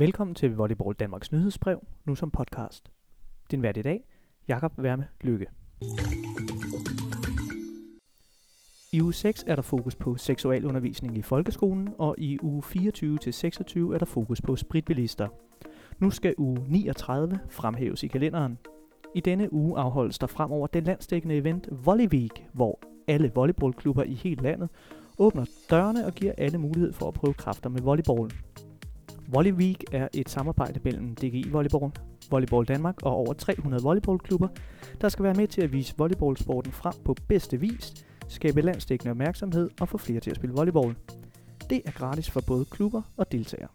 Velkommen til Volleyball Danmarks nyhedsbrev, nu som podcast. Din vært i dag, Jakob Værme Lykke. I uge 6 er der fokus på seksualundervisning i folkeskolen, og i uge 24-26 er der fokus på spritbilister. Nu skal uge 39 fremhæves i kalenderen. I denne uge afholdes der fremover den landstækkende event Volley Week, hvor alle volleyballklubber i hele landet åbner dørene og giver alle mulighed for at prøve kræfter med volleyball. Volley Week er et samarbejde mellem DGI Volleyball, Volleyball Danmark og over 300 volleyballklubber, der skal være med til at vise volleyballsporten frem på bedste vis, skabe landsdækkende opmærksomhed og få flere til at spille volleyball. Det er gratis for både klubber og deltagere.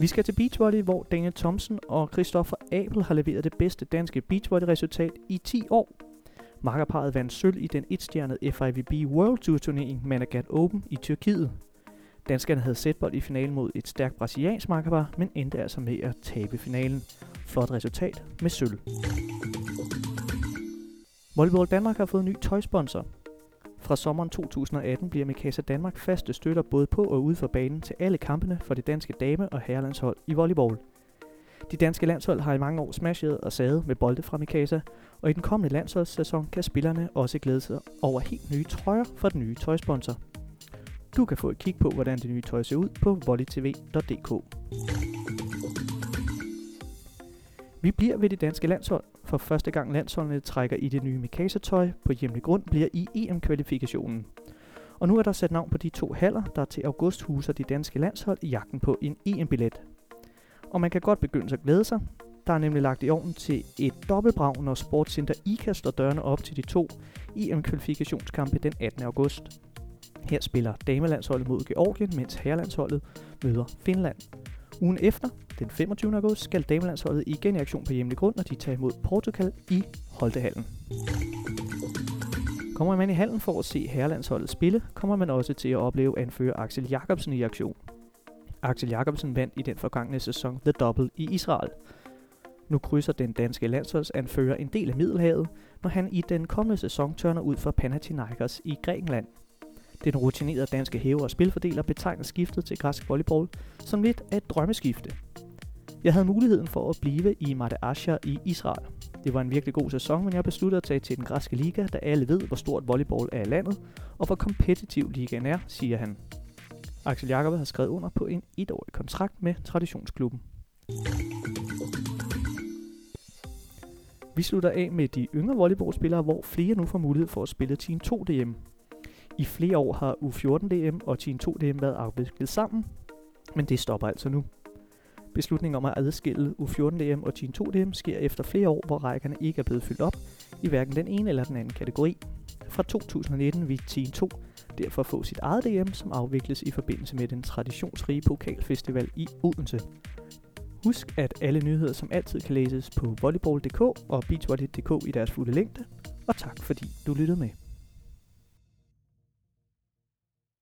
Vi skal til beachvolley, hvor Daniel Thomsen og Christoffer Abel har leveret det bedste danske beachvolley-resultat i 10 år. Makkerparet vandt sølv i den etstjernede FIVB World Tour turnering Managat Open i Tyrkiet. Danskerne havde sætbold i finalen mod et stærkt brasiliansk makkerpar, men endte altså med at tabe finalen. Flot resultat med sølv. Volleyball Danmark har fået en ny tøjsponsor. Fra sommeren 2018 bliver Mikasa Danmark faste støtter både på og ude for banen til alle kampene for det danske dame- og herrelandshold i volleyball. De danske landshold har i mange år smashet og sadet med bolde fra Mikasa, og i den kommende landsholdssæson kan spillerne også glæde sig over helt nye trøjer fra den nye tøjsponsor. Du kan få et kig på, hvordan det nye tøj ser ud på volleytv.dk. Vi bliver ved det danske landshold. For første gang landsholdene trækker i det nye Mikasa-tøj på hjemlig grund bliver i EM-kvalifikationen. Og nu er der sat navn på de to haller, der til august huser de danske landshold i jagten på en EM-billet. Og man kan godt begynde at glæde sig. Der er nemlig lagt i ovnen til et dobbeltbrag, når Sportscenter IKA står dørene op til de to EM-kvalifikationskampe den 18. august. Her spiller damelandsholdet mod Georgien, mens herrelandsholdet møder Finland. Ugen efter, den 25. august, skal damelandsholdet igen i aktion på hjemlig grund, når de tager imod Portugal i Holtehallen. Kommer man i hallen for at se herrelandsholdet spille, kommer man også til at opleve anfører Axel Jacobsen i aktion. Axel Jacobsen vandt i den forgangne sæson The Double i Israel. Nu krydser den danske landsholdsanfører en del af Middelhavet, når han i den kommende sæson tørner ud for Panathinaikos i Grækenland. Den rutinerede danske hæver og spilfordeler betegner skiftet til græsk volleyball som lidt af et drømmeskifte. Jeg havde muligheden for at blive i Mate Asher i Israel. Det var en virkelig god sæson, men jeg besluttede at tage til den græske liga, da alle ved, hvor stort volleyball er i landet, og hvor kompetitiv ligaen er, siger han. Axel Jakob har skrevet under på en etårig kontrakt med traditionsklubben. Vi slutter af med de yngre volleyballspillere, hvor flere nu får mulighed for at spille Team 2 derhjemme. I flere år har U14-DM og Team 2-DM været afviklet sammen, men det stopper altså nu. Beslutningen om at adskille U14-DM og Team 2-DM sker efter flere år, hvor rækkerne ikke er blevet fyldt op i hverken den ene eller den anden kategori. Fra 2019 vil Team 2 derfor få sit eget DM, som afvikles i forbindelse med den traditionsrige pokalfestival i Odense. Husk, at alle nyheder som altid kan læses på volleyball.dk og beachvolley.dk i deres fulde længde, og tak fordi du lyttede med.